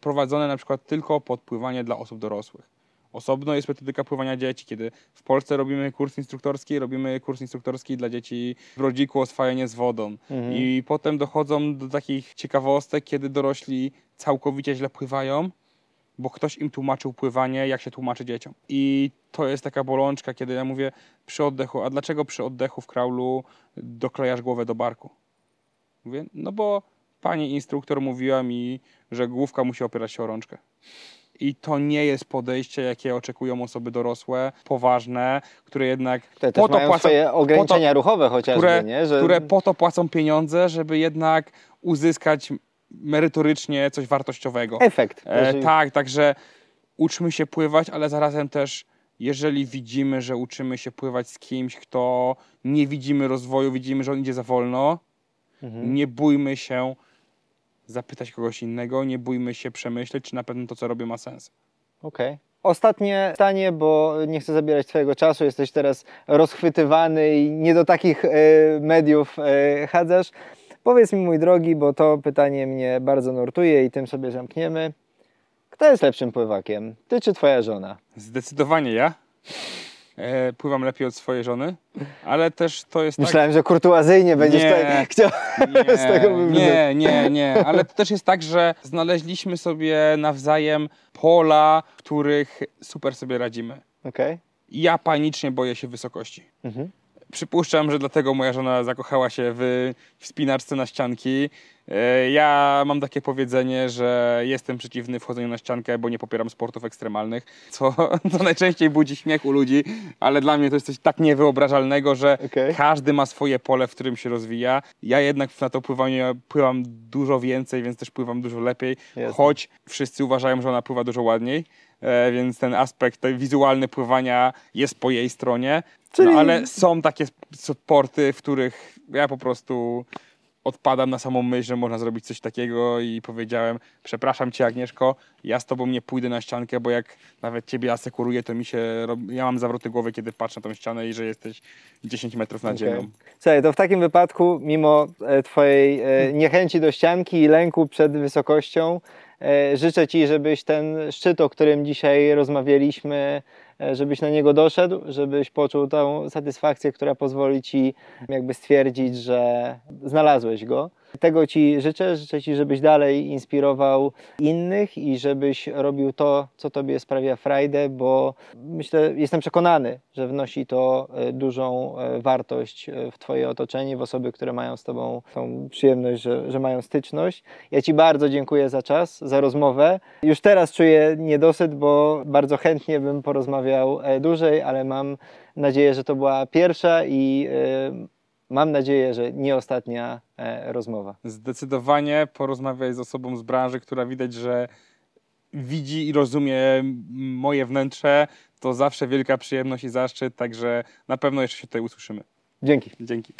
prowadzone na przykład tylko pod pływanie dla osób dorosłych. Osobno jest metodyka pływania dzieci, kiedy w Polsce robimy kurs instruktorski, robimy kurs instruktorski dla dzieci w rodziku oswajanie z wodą. Mhm. I potem dochodzą do takich ciekawostek, kiedy dorośli całkowicie źle pływają, bo ktoś im tłumaczył pływanie, jak się tłumaczy dzieciom. I to jest taka bolączka, kiedy ja mówię przy oddechu, a dlaczego przy oddechu w kraulu doklejasz głowę do barku? Mówię, no bo pani instruktor mówiła mi, że główka musi opierać się o rączkę. I to nie jest podejście, jakie oczekują osoby dorosłe, poważne, które jednak Te też mają swoje ograniczenia ruchowe chociażby, które, nie? Że... które po to płacą pieniądze, żeby jednak uzyskać merytorycznie coś wartościowego. Efekt. E, tak, także uczmy się pływać, ale zarazem też, jeżeli widzimy, że uczymy się pływać z kimś, kto nie widzimy rozwoju, widzimy, że on idzie za wolno, Mhm. nie bójmy się zapytać kogoś innego, nie bójmy się przemyśleć, czy na pewno to, co robię, ma sens. Okej. Ostatnie pytanie, bo nie chcę zabierać Twojego czasu, jesteś teraz rozchwytywany i nie do takich e, mediów e, chadzasz. Powiedz mi, mój drogi, bo to pytanie mnie bardzo nurtuje i tym sobie zamkniemy. Kto jest lepszym pływakiem? Ty czy Twoja żona? Zdecydowanie ja. E, pływam lepiej od swojej żony, ale też to jest tak... Myślałem, że kurtuazyjnie będziesz Nie. tutaj chciał z tego wybrnąć. nie, nie, nie, ale to też jest tak, że znaleźliśmy sobie nawzajem pola, w których super sobie radzimy. Okej. Ja panicznie boję się wysokości. Mhm. Przypuszczam, że dlatego moja żona zakochała się w wspinaczce na ścianki. E, Ja mam takie powiedzenie, że jestem przeciwny wchodzeniu na ściankę, bo nie popieram sportów ekstremalnych, co, co najczęściej budzi śmiech u ludzi, ale dla mnie to jest coś tak niewyobrażalnego, że Okej. każdy ma swoje pole, w którym się rozwija. Ja jednak na to pływanie pływam dużo więcej, więc też pływam dużo lepiej, Jasne. choć wszyscy uważają, że ona pływa dużo ładniej. E, więc ten aspekt tej wizualny pływania jest po jej stronie. Czyli- No, ale są takie sp- sporty, w których ja po prostu odpadam na samą myśl, że można zrobić coś takiego i powiedziałem, przepraszam cię Agnieszko, ja z tobą nie pójdę na ściankę, bo jak nawet ciebie asekuruję, to mi się, ja mam zawroty głowy, kiedy patrzę na tą ścianę i że jesteś 10 metrów nad ziemią. Słuchaj, to w takim wypadku, mimo e, Twojej e, niechęci do ścianki i lęku przed wysokością, e, życzę Ci, żebyś ten szczyt, o którym dzisiaj rozmawialiśmy, żebyś na niego doszedł, żebyś poczuł tą satysfakcję, która pozwoli Ci jakby stwierdzić, że znalazłeś go. Tego Ci życzę. Życzę Ci, żebyś dalej inspirował innych i żebyś robił to, co Tobie sprawia frajdę, bo myślę, jestem przekonany, że wnosi to e, dużą e, wartość e, w Twoje otoczenie, w osoby, które mają z Tobą tą przyjemność, że, że mają styczność. Ja Ci bardzo dziękuję za czas, za rozmowę. Już teraz czuję niedosyt, bo bardzo chętnie bym porozmawiał dłużej, ale mam nadzieję, że to była pierwsza i mam nadzieję, że nie ostatnia e, rozmowa. Zdecydowanie porozmawiaj z osobą z branży, która widać, że widzi i rozumie moje wnętrze, to zawsze wielka przyjemność i zaszczyt, także na pewno jeszcze się tutaj usłyszymy. Dzięki. Dzięki.